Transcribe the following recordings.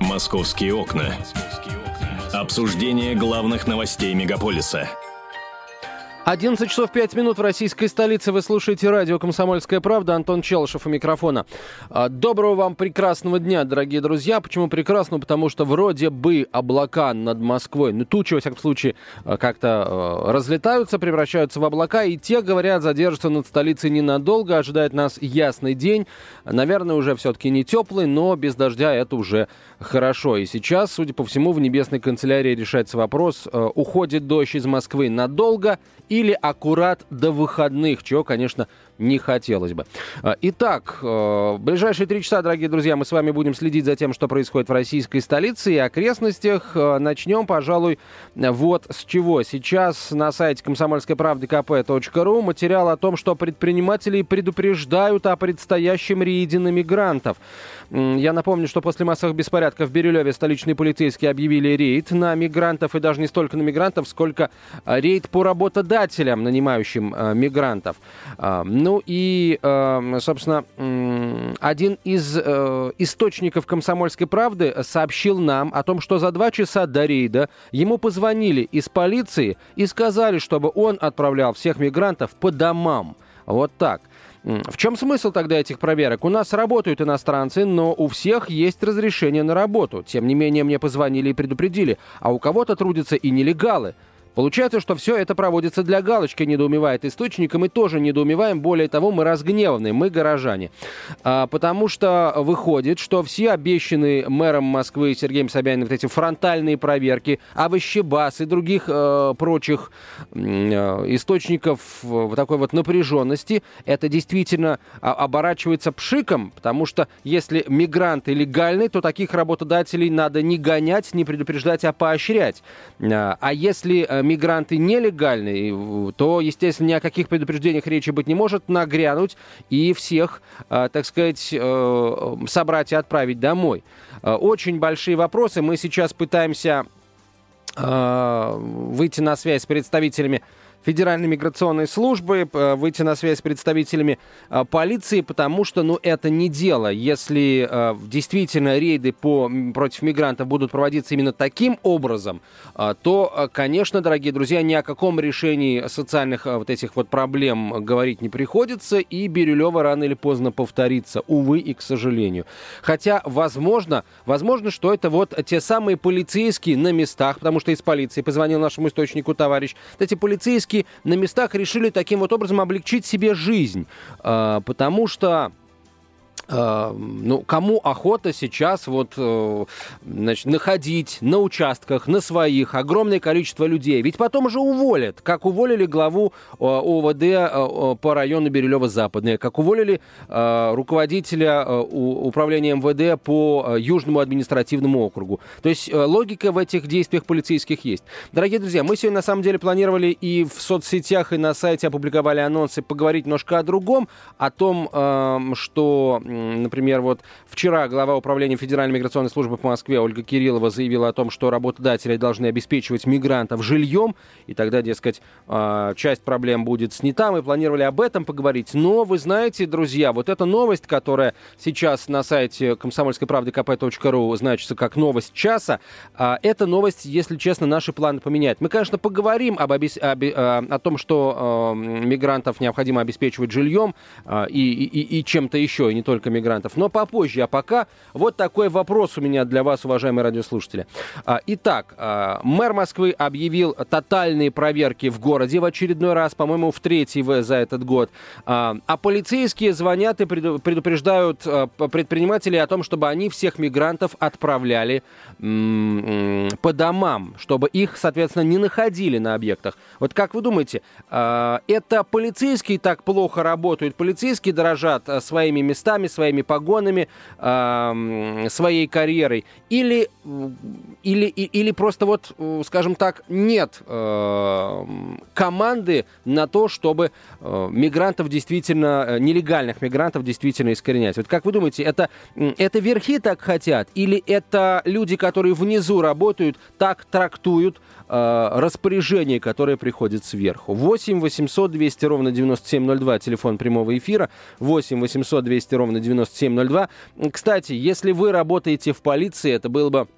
«Московские окна». Обсуждение главных новостей мегаполиса – 11 часов 5 минут в российской столице. Вы слушаете радио «Комсомольская правда». Антон Челышев у микрофона. А, доброго вам прекрасного дня, дорогие друзья. Почему прекрасного? Потому что вроде бы облака над Москвой, ну тучи, во всяком случае, а, как-то а, разлетаются, превращаются в облака. И те, говорят, задержатся над столицей ненадолго. Ожидает нас ясный день. Наверное, уже все-таки не теплый, но без дождя это уже хорошо. И сейчас, судя по всему, в небесной канцелярии решается вопрос, уходит дождь из Москвы надолго или аккурат до выходных, чего, конечно, не хотелось бы. А, итак, в э, ближайшие три часа, дорогие друзья, мы с вами будем следить за тем, что происходит в российской столице и окрестностях. Э, начнем, пожалуй, вот с чего. Сейчас на сайте комсомольской правды kp.ру материал о том, что предприниматели предупреждают о предстоящем рейде на мигрантов. Я напомню, что после массовых беспорядков в Бирюлеве столичные полицейские объявили рейд на мигрантов, и даже не столько на мигрантов, сколько э, рейд по работодателям, нанимающим мигрантов. Ну и, э, собственно, один из э, источников «Комсомольской правды» сообщил нам о том, что за два часа до рейда ему позвонили из полиции и сказали, чтобы он отправлял всех мигрантов по домам. Вот так. В чем смысл тогда этих проверок? У нас работают иностранцы, но у всех есть разрешение на работу. Тем не менее, мне позвонили и предупредили. А у кого-то трудятся и нелегалы. Получается, что все это проводится для галочки, недоумевает источник, и мы тоже недоумеваем. Более того, мы разгневаны, мы горожане. А, потому что выходит, что все обещанные мэром Москвы Сергеем Собяниным вот эти фронтальные проверки, овощебас и других э, прочих э, источников э, такой вот напряженности, это действительно а, оборачивается пшиком, потому что если мигранты легальны, то таких работодателей надо не гонять, не предупреждать, а поощрять. А, а если э, мигранты нелегальные, то, естественно, ни о каких предупреждениях речи быть не может, нагрянуть и всех, а, так сказать, э, собрать и отправить домой. А, очень большие вопросы. Мы сейчас пытаемся а, выйти на связь с представителями Федеральной миграционной службы, э, выйти на связь с представителями э, полиции, потому что, ну, это не дело. Если э, действительно рейды по, против мигрантов будут проводиться именно таким образом, то, конечно, дорогие друзья, ни о каком решении социальных вот этих вот проблем говорить не приходится, и Бирюлева рано или поздно повторится, увы и к сожалению. Хотя, возможно, возможно, что это вот те самые полицейские на местах, потому что из полиции позвонил нашему источнику товарищ, эти полицейские все на местах решили таким вот образом облегчить себе жизнь. А, потому что ну, кому охота сейчас вот, uh, значит, находить на участках, на своих, огромное количество людей? Ведь потом уже уволят, как уволили главу uh, ОВД по району Бирюлево-Западное, как уволили руководителя управления МВД по Южному административному округу. То есть логика в этих действиях полицейских есть. Дорогие друзья, мы сегодня на самом деле планировали и в соцсетях, и на сайте опубликовали анонсы поговорить немножко о другом, о том, что Например, вот вчера глава управления Федеральной миграционной службы по Москве Ольга Кириллова заявила о том, что работодатели должны обеспечивать мигрантов жильем, и тогда, дескать, а, часть проблем будет снята. Мы планировали об этом поговорить. Но вы знаете, друзья, вот эта новость, которая сейчас на сайте комсомольской правды kp.ру значится как новость часа, а, эта новость, если честно, наши планы поменяет. Мы, конечно, поговорим об, обес... об... А, о том, что мигрантов необходимо обеспечивать жильем и, и, и чем-то еще, и не только мигрантов. Но попозже, а пока вот такой вопрос у меня для вас, уважаемые радиослушатели. А, итак, а, мэр Москвы объявил тотальные проверки в городе в очередной раз, по-моему, в третий за этот год. А, а полицейские звонят и предупреждают предпринимателей о том, чтобы они всех мигрантов отправляли по домам, чтобы их, соответственно, не находили на объектах. Вот как вы думаете, это полицейские так плохо работают, полицейские дорожат своими местами, своими погонами, э, своей карьерой, или, или, или просто вот, скажем так, нет э, команды на то, чтобы э, мигрантов действительно, э, нелегальных мигрантов действительно искоренять. Вот как вы думаете, это, это верхи так хотят, или это люди, которые внизу работают, так трактуют э, распоряжение, которое приходит сверху? 8 800 200 ровно 9702, телефон прямого эфира, 8 800 200 ровно 9702. Кстати, если вы работаете в полиции, это было бы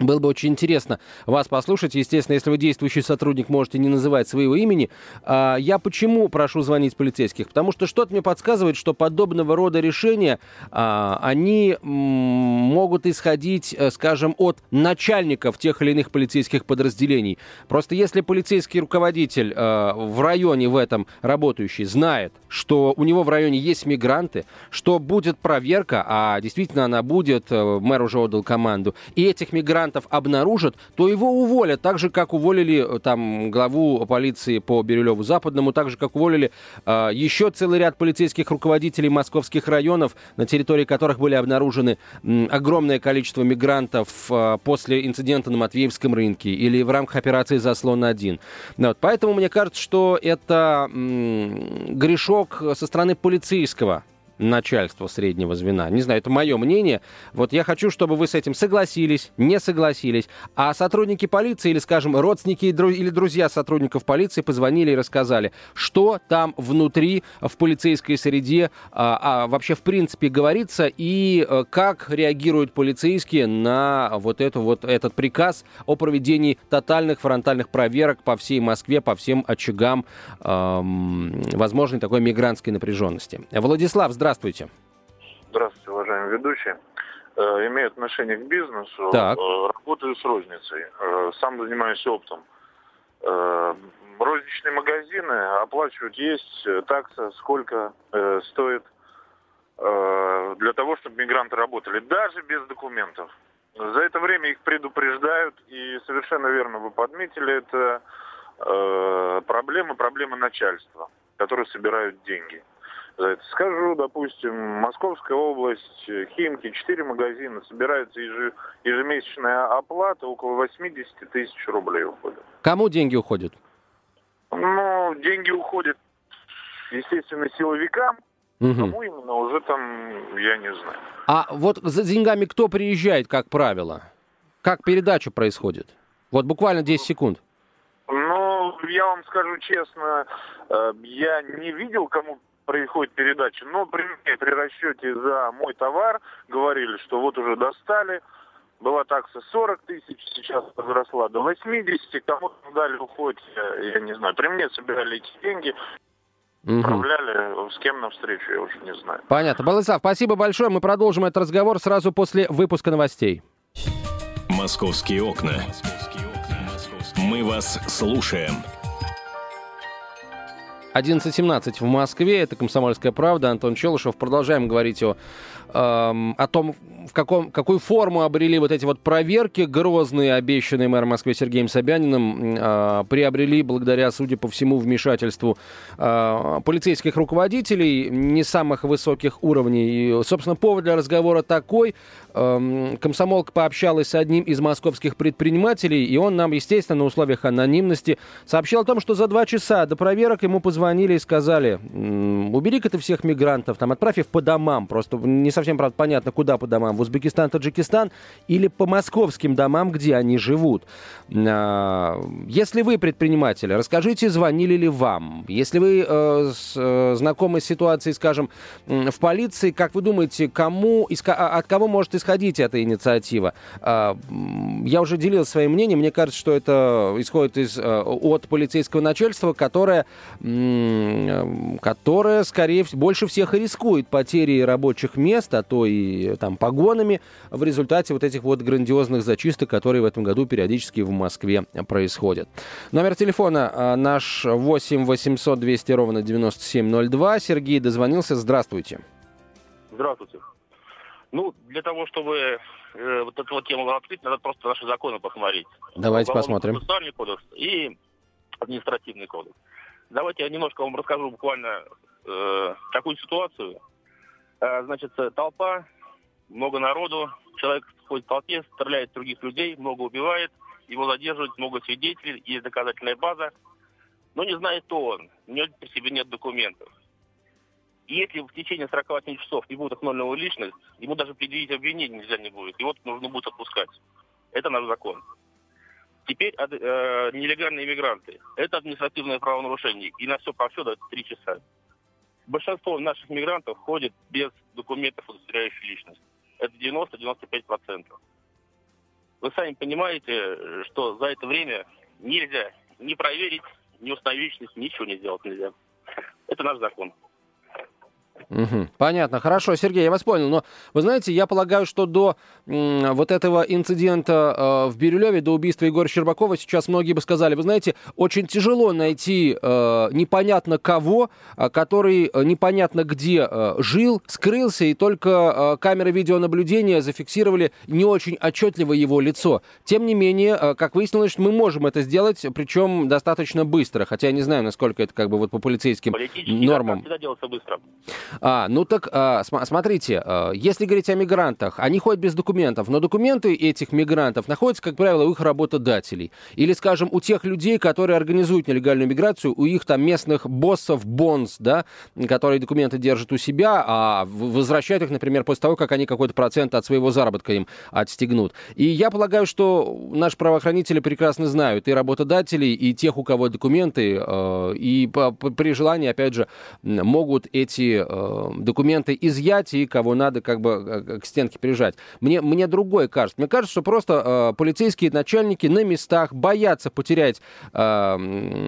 было бы очень интересно вас послушать. Естественно, если вы действующий сотрудник, можете не называть своего имени. А, я почему прошу звонить полицейских? Потому что что-то мне подсказывает, что подобного рода решения, а, они могут исходить, э, скажем, от начальников тех или иных полицейских подразделений. Просто если полицейский руководитель э, в районе в этом работающий знает, что у него в районе есть мигранты, что будет проверка, а действительно она будет, э, мэр уже отдал команду, и этих мигрантов мигрантов обнаружат, то его уволят, так же, как уволили э, там главу полиции по Бирюлеву Западному, так же, как уволили э, еще целый ряд полицейских руководителей московских районов, на территории которых были обнаружены м, огромное количество мигрантов э, после инцидента на Матвеевском рынке или в рамках операции «Заслон-1». Вот, поэтому мне кажется, что это м, грешок со стороны полицейского начальства среднего звена. Не знаю, это мое мнение. Вот я хочу, чтобы вы с этим согласились, не согласились. А сотрудники полиции или, скажем, родственники или друзья сотрудников полиции позвонили и рассказали, что там внутри в полицейской среде а, а вообще в принципе говорится и а, как реагируют полицейские на вот, эту, вот этот приказ о проведении тотальных фронтальных проверок по всей Москве, по всем очагам а, возможной такой мигрантской напряженности. Владислав, здравствуйте. Здравствуйте. Здравствуйте, уважаемые ведущие. Э, имею отношение к бизнесу. Так. Э, работаю с розницей. Э, сам занимаюсь оптом. Розничные магазины оплачивают есть такса, сколько стоит для того, чтобы мигранты работали, даже без документов. За это время их предупреждают, и совершенно верно вы подметили, это проблема, проблема начальства, которые собирают деньги за это скажу. Допустим, Московская область, Химки, 4 магазина, собирается ежемесячная оплата, около 80 тысяч рублей уходит. Кому деньги уходят? Ну, деньги уходят, естественно, силовикам. Угу. Кому именно, уже там, я не знаю. А вот за деньгами кто приезжает, как правило? Как передача происходит? Вот буквально 10 секунд. Ну, я вам скажу честно, э, я не видел, кому происходит передача. Но при, при расчете за мой товар говорили, что вот уже достали, была такса 40 тысяч, сейчас возросла до 80, кому-то дали уходить, я не знаю. При мне собирали эти деньги, Угу. Отправляли, с кем на встречу, я уже не знаю. Понятно. Балысав, спасибо большое. Мы продолжим этот разговор сразу после выпуска новостей. Московские окна. Мы вас слушаем. 11.17 в Москве. Это «Комсомольская правда». Антон Челышев. Продолжаем говорить о, эм, о том, в каком, какую форму обрели вот эти вот проверки грозные, обещанные мэром Москвы Сергеем Собяниным, э, приобрели благодаря, судя по всему, вмешательству э, полицейских руководителей не самых высоких уровней. И, собственно, повод для разговора такой. Э, комсомолка пообщалась с одним из московских предпринимателей, и он нам, естественно, на условиях анонимности сообщил о том, что за два часа до проверок ему позвонили и сказали, убери-ка ты всех мигрантов, там, отправь их по домам. Просто не совсем, правда, понятно, куда по домам в Узбекистан, Таджикистан или по московским домам, где они живут. А, если вы предприниматель, расскажите, звонили ли вам. Если вы э, э, знакомы с ситуацией, скажем, в полиции, как вы думаете, кому, а, от кого может исходить эта инициатива? А, я уже делился своим мнением. Мне кажется, что это исходит из, э, от полицейского начальства, которое, которое скорее всего, больше всех и рискует потерей рабочих мест, а то и там погонами в результате вот этих вот грандиозных зачисток, которые в этом году периодически в Москве происходят. Номер телефона а, наш 8 800 200 ровно 9702. Сергей дозвонился. Здравствуйте. Здравствуйте. Ну, для того, чтобы э, вот эту вот тему открыть, надо просто наши законы посмотреть. Давайте посмотрим. Процессуальный кодекс и административный кодекс. Давайте я немножко вам расскажу буквально э, такую ситуацию. Э, значит, толпа много народу, человек ходит в толпе, стреляет других людей, много убивает, его задерживают много свидетелей, есть доказательная база, но не знает, кто он, у него при себе нет документов. И если в течение 48 часов не будет основного личность, ему даже предъявить обвинение нельзя не будет, его нужно будет отпускать. Это наш закон. Теперь э, нелегальные иммигранты. Это административное правонарушение. И на все про все дают 3 часа. большинство наших мигрантов ходит без документов, удостоверяющих личность. Это 90-95%. Вы сами понимаете, что за это время нельзя не проверить, не установить личность, ничего не сделать нельзя. Это наш закон. Угу. Понятно, хорошо, Сергей, я вас понял. Но вы знаете, я полагаю, что до м, вот этого инцидента э, в Бирюлеве, до убийства Егора Щербакова, сейчас многие бы сказали, вы знаете, очень тяжело найти э, непонятно кого, э, который э, непонятно где э, жил, скрылся, и только э, камеры видеонаблюдения зафиксировали не очень отчетливо его лицо. Тем не менее, э, как выяснилось, мы можем это сделать, причем достаточно быстро, хотя я не знаю, насколько это как бы вот по полицейским нормам. всегда делается быстро. А, ну так, а, см- смотрите, а, если говорить о мигрантах, они ходят без документов, но документы этих мигрантов находятся, как правило, у их работодателей. Или, скажем, у тех людей, которые организуют нелегальную миграцию, у их там местных боссов, бонс, да, которые документы держат у себя, а возвращают их, например, после того, как они какой-то процент от своего заработка им отстегнут. И я полагаю, что наши правоохранители прекрасно знают и работодателей, и тех, у кого документы, э, и при желании, опять же, могут эти Э, документы изъять и кого надо как бы э, к стенке прижать. Мне, мне другое кажется. Мне кажется, что просто э, полицейские начальники на местах боятся потерять, э,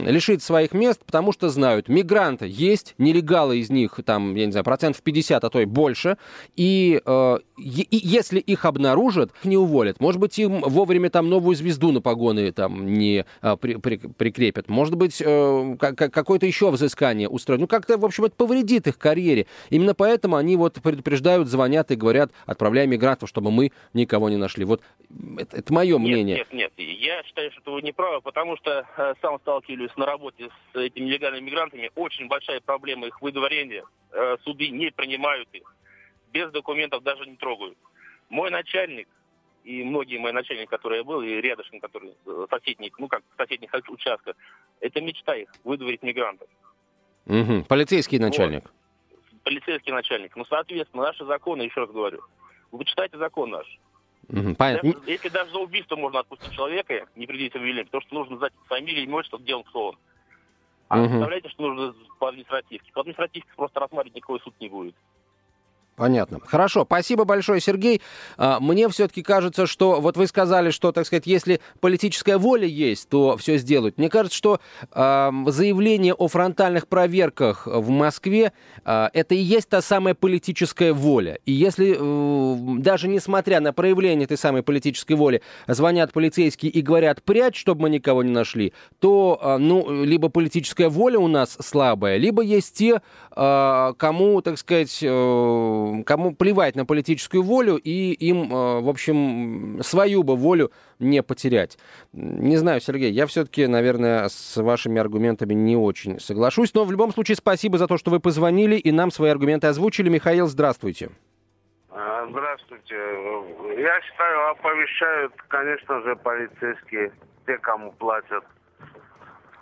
лишить своих мест, потому что знают, мигранты есть, нелегалы из них там, я не знаю, процентов 50, а то и больше, и, э, и если их обнаружат, их не уволят. Может быть, им вовремя там новую звезду на погоны там не э, при, при, прикрепят. Может быть, э, какое-то еще взыскание устроят. Ну, как-то, в общем, это повредит их карьере. Именно поэтому они вот предупреждают, звонят и говорят, отправляем мигрантов, чтобы мы никого не нашли. Вот это, это мое мнение. Нет, нет, нет. Я считаю, что вы не правы, потому что э, сам сталкиваюсь на работе с этими нелегальными мигрантами. Очень большая проблема их выдворения. Э, суды не принимают их. Без документов даже не трогают. Мой начальник и многие мои начальники, которые я был, и рядышком, которые э, соседних, ну как соседних участках, это мечта их, выдворить мигрантов. Угу. Полицейский начальник. Вот полицейский начальник. Ну, соответственно, наши законы, еще раз говорю, вы читайте закон наш. понятно. Если даже за убийство можно отпустить человека, не предъявить обвинение, потому что нужно знать фамилию, имя, где он, кто он. А угу. представляете, что нужно по административке? По административке просто рассматривать никакой суд не будет. Понятно. Хорошо, спасибо большое, Сергей. А, мне все-таки кажется, что вот вы сказали, что, так сказать, если политическая воля есть, то все сделают. Мне кажется, что э, заявление о фронтальных проверках в Москве э, это и есть та самая политическая воля. И если э, даже несмотря на проявление этой самой политической воли звонят полицейские и говорят прячь, чтобы мы никого не нашли, то ну либо политическая воля у нас слабая, либо есть те, кому, так сказать, э, кому плевать на политическую волю, и им, э, в общем, свою бы волю не потерять. Не знаю, Сергей, я все-таки, наверное, с вашими аргументами не очень соглашусь, но в любом случае спасибо за то, что вы позвонили и нам свои аргументы озвучили. Михаил, здравствуйте. А, здравствуйте. Я считаю, оповещают, конечно же, полицейские, те, кому платят.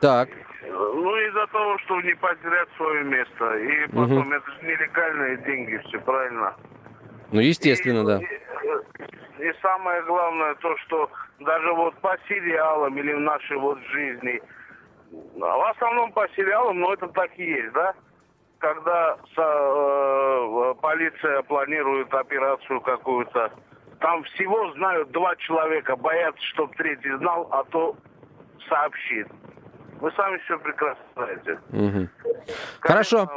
Так. Ну, из-за того, чтобы не потерять свое место. И потом, угу. это же нелегальные деньги, все правильно. Ну, естественно, и, да. И, и самое главное то, что даже вот по сериалам или в нашей вот жизни, в основном по сериалам, но это так и есть, да? Когда со, э, полиция планирует операцию какую-то, там всего знают два человека, боятся, чтобы третий знал, а то сообщит. Вы сами все прекрасно знаете. Угу. Хорошо.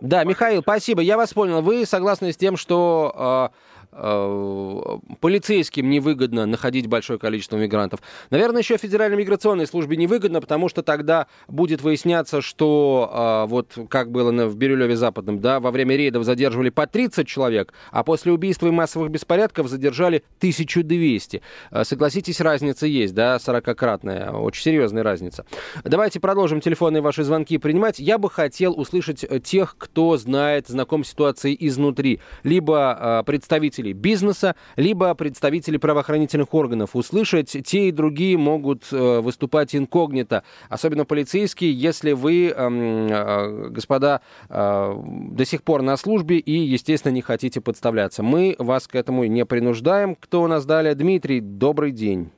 Да, Михаил, спасибо. Я вас понял. Вы согласны с тем, что э, Э, полицейским невыгодно находить большое количество мигрантов. Наверное, еще Федеральной миграционной службе невыгодно, потому что тогда будет выясняться, что а, вот как было в Бирюлеве Западном, да, во время рейдов задерживали по 30 человек, а после убийства и массовых беспорядков задержали 1200. Э, согласитесь, разница есть, да, 40-кратная, очень серьезная разница. Давайте продолжим телефонные ваши звонки принимать. Я бы хотел услышать тех, кто знает, знаком с ситуацией изнутри, либо представителей представителей бизнеса, либо представителей правоохранительных органов. Услышать те и другие могут э, выступать инкогнито, особенно полицейские, если вы, эм, э, господа, э, до сих пор на службе и, естественно, не хотите подставляться. Мы вас к этому не принуждаем. Кто у нас далее? Дмитрий, добрый день.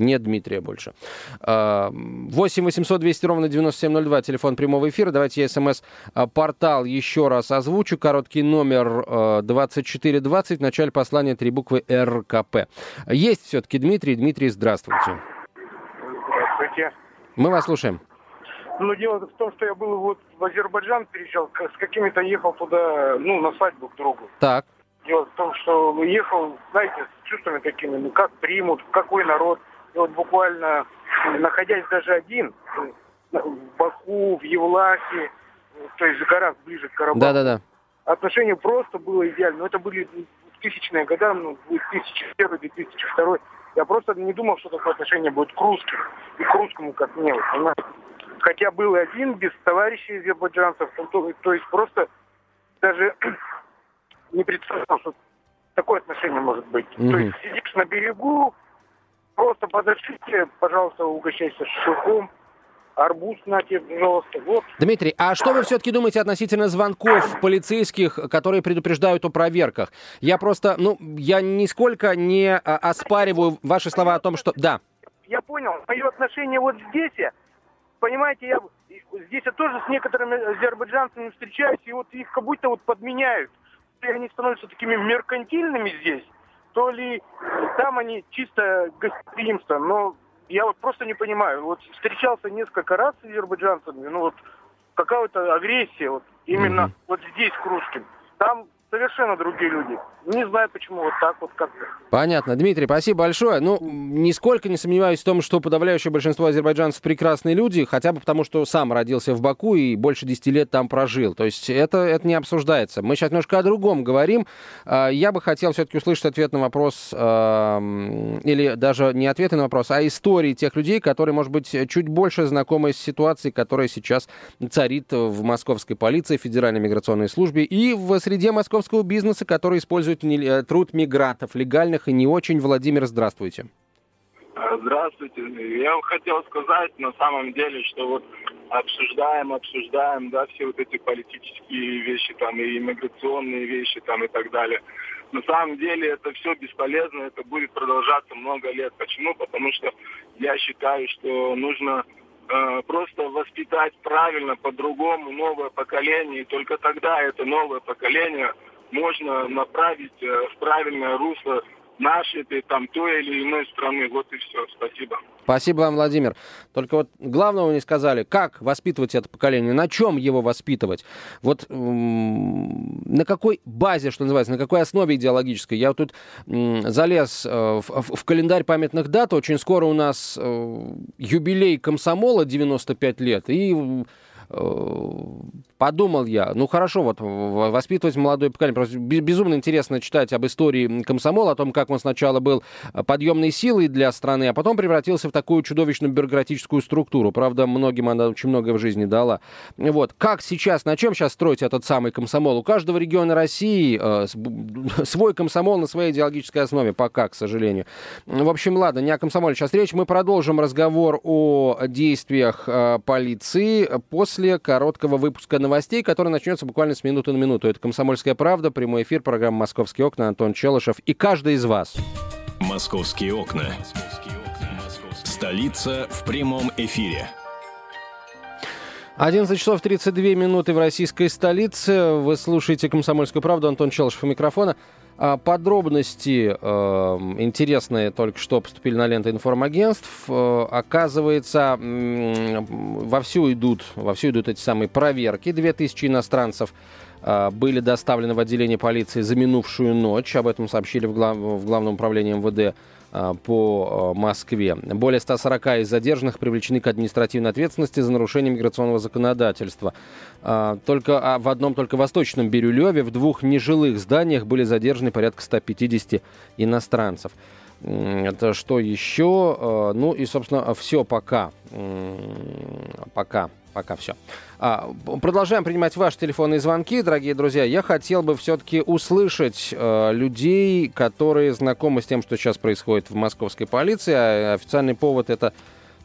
Нет Дмитрия больше. 8 800 200 ровно 9702, телефон прямого эфира. Давайте я смс-портал еще раз озвучу. Короткий номер 2420, в начале послания три буквы РКП. Есть все-таки Дмитрий. Дмитрий, здравствуйте. Здравствуйте. Мы вас слушаем. Ну, дело в том, что я был вот в Азербайджан переезжал, с какими-то ехал туда, ну, на свадьбу к другу. Так. Дело в том, что ехал, знаете, с чувствами такими, ну, как примут, какой народ. И вот буквально, находясь даже один, в Баку, в Евлахе, то есть гораздо ближе к Карабаху. Да-да-да. Отношение просто было идеально. Но это были тысячные года, ну, 2001, 2002. Я просто не думал, что такое отношение будет к русским. И к русскому, как мне, вот? Хотя был один, без товарищей азербайджанцев, то, то есть просто даже не представлял, что такое отношение может быть. Мгм. То есть сидишь на берегу, просто подошли, пожалуйста, угощайся шашлыком, арбуз на тебе, пожалуйста. Вот. Дмитрий, а что вы все-таки думаете относительно звонков полицейских, которые предупреждают о проверках? Я просто, ну, я нисколько не а, оспариваю ваши слова о том, что... Да, Я понял. Мое отношение вот здесь, понимаете, я здесь я тоже с некоторыми азербайджанцами встречаюсь, и вот их как будто вот подменяют. Ли они становятся такими меркантильными здесь, то ли там они чисто гостеприимство. Но я вот просто не понимаю. Вот встречался несколько раз с азербайджанцами, ну вот какая-то агрессия вот именно Мгм. вот здесь к русским. Там совершенно другие люди. Не знаю, почему вот так вот как-то. понятно. Дмитрий, спасибо большое. Ну, нисколько не сомневаюсь в том, что подавляющее большинство азербайджанцев прекрасные люди, хотя бы потому, что сам родился в Баку и больше 10 лет там прожил. То есть это, это не обсуждается. Мы сейчас немножко о другом говорим. А, Я бы хотел все-таки услышать ответ на вопрос, или даже не ответы на вопрос, а истории тех людей, которые, может быть, чуть больше знакомы с ситуацией, которая сейчас царит в московской полиции, Федеральной миграционной службе и в среде московского бизнеса, который использует э, труд мигрантов, легальных и не очень. Владимир, здравствуйте. А, Здравствуйте. Я хотел сказать на самом деле, что вот обсуждаем, обсуждаем, да, все вот эти политические вещи там и иммиграционные вещи там и так далее. На самом деле это все бесполезно, это будет продолжаться много лет. Почему? Потому что я считаю, что нужно просто воспитать правильно, по-другому новое поколение, и только тогда это новое поколение можно направить э, в правильное русло нашей этой, там, той или иной страны. Вот и все. Спасибо. Спасибо вам, Владимир. Только вот главного не сказали, как воспитывать это поколение, на чем его воспитывать, вот на какой базе, что называется, на какой основе идеологической. Я вот тут залез э, в, в- в календарь памятных дат, очень скоро у нас э, юбилей комсомола 95 лет, и подумал я, ну хорошо, вот воспитывать молодое поколение. Просто бе- безумно интересно читать об истории комсомола, о том, как он сначала был подъемной силой для страны, а потом превратился в такую чудовищную бюрократическую структуру. Правда, многим она очень многое в жизни дала. Вот. Как сейчас, на чем сейчас строить этот самый комсомол? У каждого региона России э, свой комсомол на своей идеологической основе, пока, к сожалению. В общем, ладно, не о комсомоле сейчас речь. Мы продолжим разговор о действиях э, полиции после короткого выпуска новостей, который начнется буквально с минуты на минуту. Это «Комсомольская правда», прямой эфир, программа «Московские окна», Антон Челышев и каждый из вас. «Московские окна». Столица в прямом эфире. 11 часов 32 минуты в российской столице. Вы слушаете «Комсомольскую правду». Антон Челышев у микрофона. А, Подробности э, интересные только что поступили на ленту информагентств. Э, оказывается, м, вовсю идут, вовсю идут эти самые проверки. 2000 иностранцев э, были доставлены в отделение полиции за минувшую ночь. Об этом сообщили в, глав- в Главном управлении МВД э, по э, Москве. Более 140 из задержанных привлечены к административной ответственности за нарушение миграционного законодательства. А, Только а, в одном только восточном Бирюлеве в двух нежилых зданиях были задержаны порядка 150 иностранцев. Это что еще? Э, Ну и, собственно, все пока. Пока. Пока все. Продолжаем принимать ваши телефонные звонки, дорогие друзья. Я хотел бы все-таки услышать э, людей, которые знакомы с тем, что сейчас происходит в московской полиции. А официальный повод это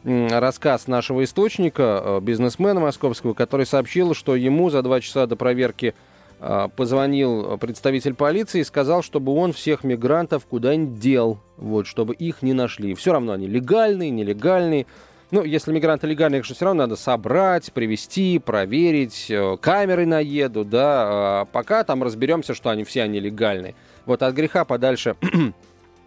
рассказ нашего источника, э, бизнесмена московского, который сообщил, что ему за два часа до проверки позвонил представитель полиции и сказал, чтобы он всех мигрантов куда-нибудь дел, вот, чтобы их не нашли. Все равно они легальные, нелегальные. Ну, если мигранты легальные, их же все равно надо собрать, привести, проверить, э, камеры наедут, да, а пока там разберемся, что они все они легальные. Вот от греха подальше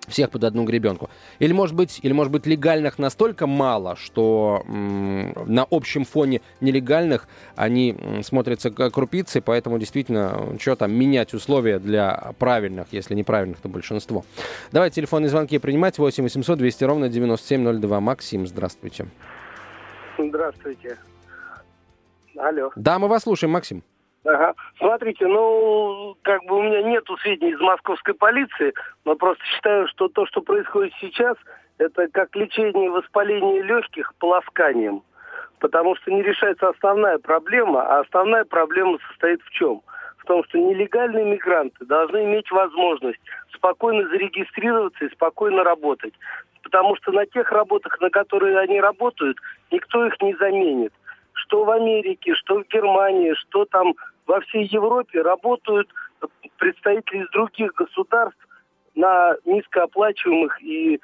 всех под одну гребенку. Или может быть, или может быть легальных настолько мало, что м- на общем фоне нелегальных они смотрятся как крупицы, поэтому действительно, что там, менять условия для правильных, если неправильных, то большинство. Давайте телефонные звонки принимать. 8 800 200 ровно 9702. Максим, здравствуйте. Здравствуйте. Алло. Да, мы вас слушаем, Максим. Ага. Смотрите, ну, как бы у меня нету сведений из московской полиции, но просто считаю, что то, что происходит сейчас, это как лечение воспаления легких полосканием. Потому что не решается основная проблема, а основная проблема состоит в чем? В том, что нелегальные мигранты должны иметь возможность спокойно зарегистрироваться и спокойно работать. Потому что на тех работах, на которые они работают, никто их не заменит что в Америке, что в Германии, что там во всей Европе работают представители из других государств на низкооплачиваемых и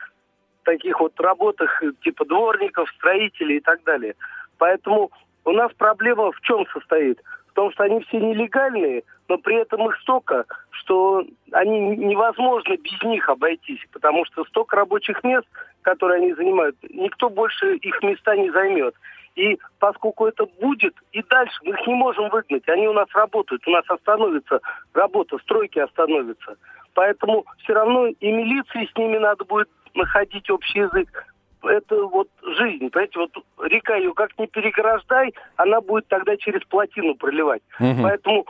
таких вот работах типа дворников, строителей и так далее. Поэтому у нас проблема в чем состоит? В том, что они все нелегальные, но при этом их столько, что они невозможно без них обойтись, потому что столько рабочих мест, которые они занимают, никто больше их места не займет. И поскольку это будет, и дальше мы их не можем выгнать. Они у нас работают, у нас остановится работа, стройки остановятся. Поэтому все равно и милиции с ними надо будет находить общий язык. Это вот жизнь, понимаете, вот река ее как не переграждай, она будет тогда через плотину проливать. Угу. Поэтому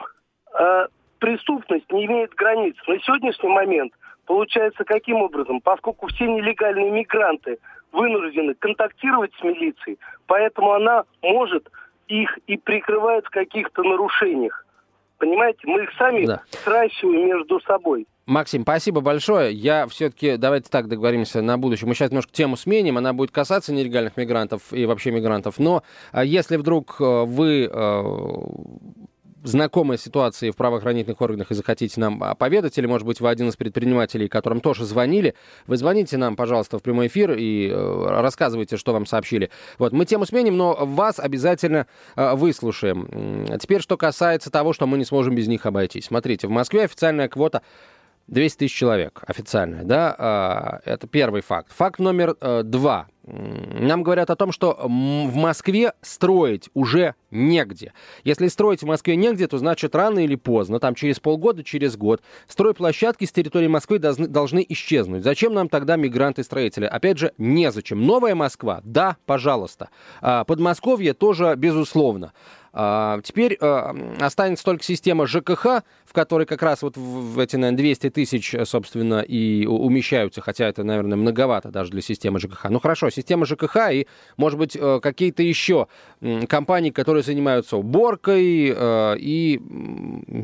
э, преступность не имеет границ. На сегодняшний момент получается каким образом? Поскольку все нелегальные мигранты вынуждены контактировать с милицией, поэтому она может их и прикрывает в каких-то нарушениях. Понимаете, мы их сами да. сращиваем между собой. Максим, спасибо большое. Я все-таки, давайте так договоримся на будущее. Мы сейчас немножко тему сменим, она будет касаться нелегальных мигрантов и вообще мигрантов. Но а, если вдруг э, вы э, знакомы ситуации в правоохранительных органах и захотите нам поведать, или, может быть, вы один из предпринимателей, которым тоже звонили, вы звоните нам, пожалуйста, в прямой эфир и э, рассказывайте, что вам сообщили. Вот, мы тему сменим, но вас обязательно э, выслушаем. А теперь, что касается того, что мы не сможем без них обойтись. Смотрите, в Москве официальная квота 200 тысяч человек официальная, да, э, это первый факт. Факт номер э, два. Нам говорят о том, что в Москве строить уже негде. Если строить в Москве негде, то значит рано или поздно, там через полгода, через год, стройплощадки с территории Москвы должны, должны исчезнуть. Зачем нам тогда мигранты-строители? Опять же, незачем. Новая Москва? Да, пожалуйста. А Подмосковье тоже, безусловно. А, теперь а, останется только система ЖКХ, в которой как раз вот в эти, наверное, 200 тысяч, собственно, и умещаются, хотя это, наверное, многовато даже для системы ЖКХ. Ну хорошо, система ЖКХ и, может быть, э, какие-то еще компании, которые занимаются уборкой э, и,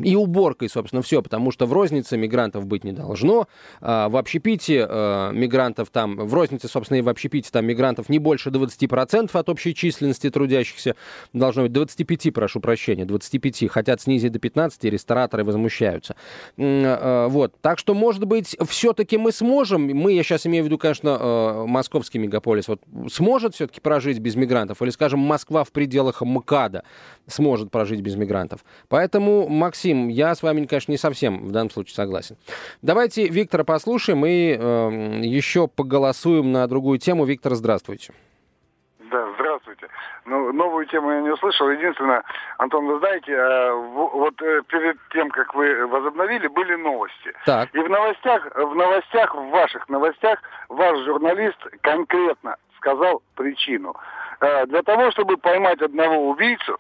и уборкой, собственно, все, потому что в рознице мигрантов быть не должно. А, в общепите э, мигрантов там, в рознице, собственно, и в общепите там мигрантов не больше 20% от общей численности трудящихся. Должно быть 25, прошу прощения, 25. Хотят снизить до 15, рестораторы возмущаются. Вот. Так что, может быть, все-таки мы сможем, мы, я сейчас имею в виду, конечно, московский мегаполис, вот сможет все-таки прожить без мигрантов? Или, скажем, Москва в пределах МКАДа сможет прожить без мигрантов? Поэтому, Максим, я с вами, конечно, не совсем в данном случае согласен. Давайте Виктора послушаем и э, еще поголосуем на другую тему. Виктор, здравствуйте. Ну, новую тему я не услышал. Единственное, Антон, вы знаете, э, вот э, перед тем, как вы возобновили, были новости. Так. И в новостях, в новостях, в ваших новостях, ваш журналист конкретно сказал причину. Э, для того, чтобы поймать одного убийцу,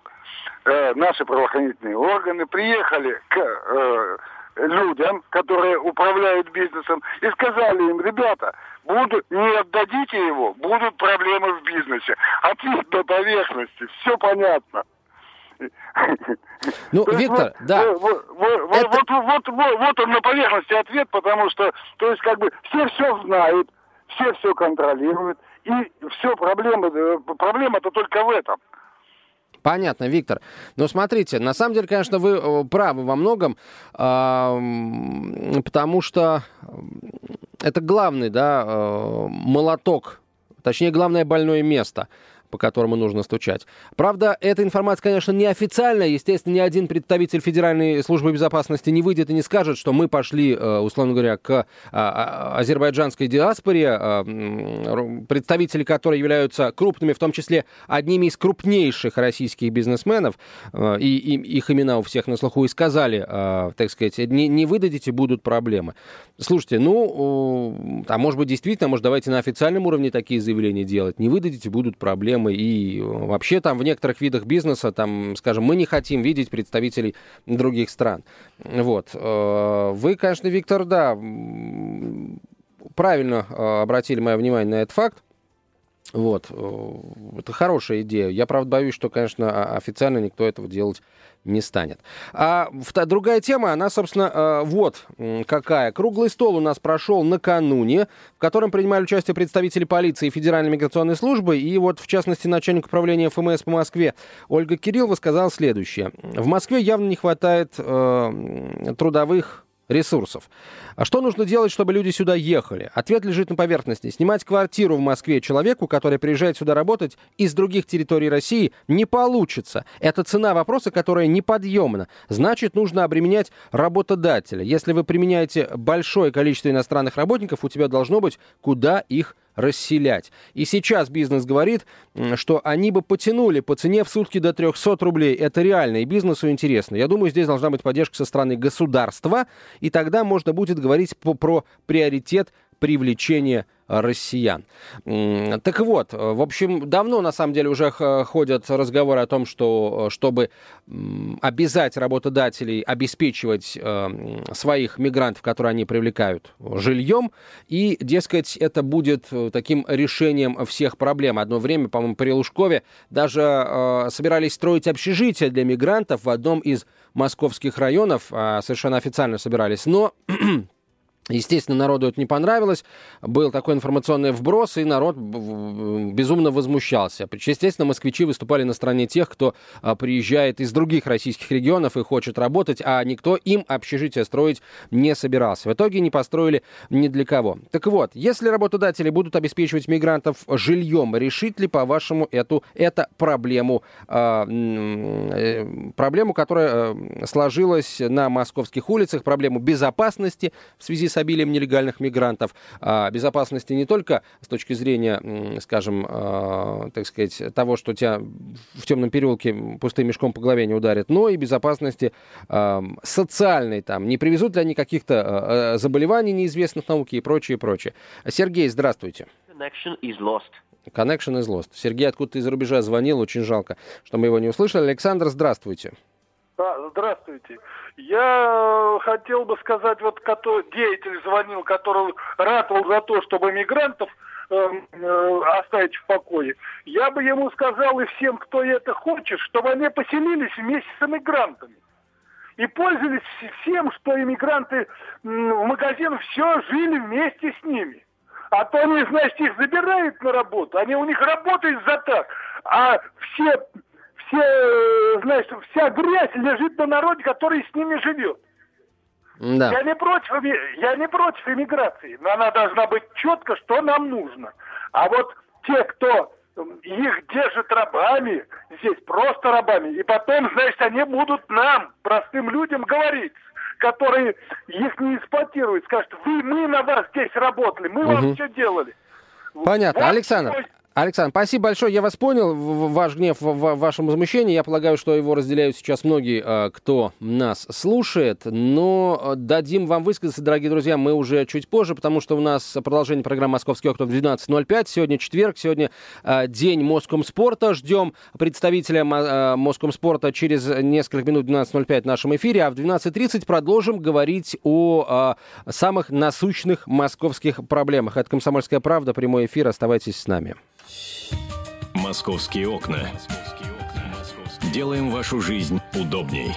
наши правоохранительные органы приехали к людям, которые управляют бизнесом, и сказали им, ребята, будут, не отдадите его, будут проблемы в бизнесе. Ответ до поверхности, все понятно. Ну, то Виктор, вот, да. Вот, вот, Это... вот, вот, вот, вот он на поверхности ответ, потому что, то есть, как бы, все все знают, все все контролируют, и все проблемы, э, проблема-то только в этом. Понятно, Виктор. Но смотрите, на самом деле, конечно, вы э, правы во многом, потому что это главный, да, э, молоток, точнее, главное больное место – по которому нужно стучать. Правда, эта информация, конечно, неофициальная. Естественно, ни один представитель Федеральной службы безопасности не выйдет и не скажет, что мы пошли, э, условно говоря, к а, а, азербайджанской диаспоре, э, представители которой являются крупными, в том числе одними из крупнейших российских бизнесменов, э, и, их имена у всех на слуху и сказали, так сказать, не, не выдадите, будут проблемы. Слушайте, ну, а может быть, действительно, может, давайте на официальном уровне такие заявления делать. Не выдадите, будут проблемы проблемы. И вообще там в некоторых видах бизнеса, там, скажем, мы не хотим видеть представителей других стран. Вот. Э, вы, конечно, Виктор, да, правильно э, обратили мое внимание на этот факт. Вот. Э, это хорошая идея. Я, правда, боюсь, что, конечно, официально никто этого делать не станет. А другая тема, она, собственно, э, вот какая. Круглый стол у нас прошел накануне, в котором принимали участие представители полиции и Федеральной миграционной службы. И вот, в частности, начальник управления ФМС по Москве Ольга Кириллова сказала следующее. В Москве явно не хватает э, трудовых ресурсов. А что нужно делать, чтобы люди сюда ехали? Ответ лежит на поверхности. Снимать квартиру в Москве человеку, который приезжает сюда работать из других территорий России, не получится. Это цена вопроса, которая неподъемна. Значит, нужно обременять работодателя. Если вы применяете большое количество иностранных работников, у тебя должно быть куда их расселять. И сейчас бизнес говорит, что они бы потянули по цене в сутки до 300 рублей. Это реально, и бизнесу интересно. Я думаю, здесь должна быть поддержка со стороны государства, и тогда можно будет говорить по, про приоритет привлечения россиян. Так вот, в общем, давно на самом деле уже ходят разговоры о том, что чтобы обязать работодателей обеспечивать э, своих мигрантов, которые они привлекают, жильем, и, дескать, это будет э, таким решением всех проблем. Одно время, по-моему, при Лужкове даже э, собирались строить общежитие для мигрантов в одном из московских районов, а, совершенно официально собирались, но Естественно, народу это не понравилось. Был такой информационный вброс, и народ безумно возмущался. Естественно, москвичи выступали на стороне тех, кто а, приезжает из других российских регионов и хочет работать, а никто им общежитие строить не собирался. В итоге не построили ни для кого. Так вот, если работодатели будут обеспечивать мигрантов жильем, решит ли, по-вашему, эту это проблему, а, э, проблему, которая э, сложилась на московских улицах, проблему безопасности в связи с обилием нелегальных мигрантов, а безопасности не только с точки зрения, скажем, а, так сказать, того, что тебя в темном переулке пустым мешком по голове не ударит, но и безопасности а, социальной там. Не привезут ли они каких-то заболеваний неизвестных науки и прочее, и прочее. Сергей, здравствуйте. Connection is lost. Connection is lost. Сергей откуда-то из-за рубежа звонил, очень жалко, что мы его не услышали. Александр, здравствуйте. А, здравствуйте. Я хотел бы сказать, вот деятель звонил, который ратовал за то, чтобы мигрантов э, э, оставить в покое. Я бы ему сказал и всем, кто это хочет, чтобы они поселились вместе с иммигрантами. И пользовались всем, что иммигранты в магазин все жили вместе с ними. А то они, значит, их забирают на работу, они у них работают за так, а все все, значит, вся грязь лежит на народе, который с ними живет. Да. Я не против, я не против иммиграции, но она должна быть четко, что нам нужно. А вот те, кто их держит рабами, здесь просто рабами, и потом, значит, они будут нам, простым людям, говорить, которые их не эксплуатируют, скажут, вы, мы на вас здесь работали, мы угу. вам все делали. Понятно. Вот Александр, Александр, спасибо большое. Я вас понял, ваш гнев, ваше возмущение. Я полагаю, что его разделяют сейчас многие, а, кто нас слушает. Но а, дадим вам высказаться, дорогие друзья, мы уже чуть позже, потому что у нас продолжение программы «Московский окна» в 12.05. Сегодня четверг, сегодня а, день Москомспорта. Ждем представителя Москомспорта через несколько минут в 12.05 в нашем эфире. А в 12.30 продолжим говорить о самых насущных московских проблемах. Это «Комсомольская правда», прямой эфир. Оставайтесь с нами. Московские окна. Делаем вашу жизнь удобней.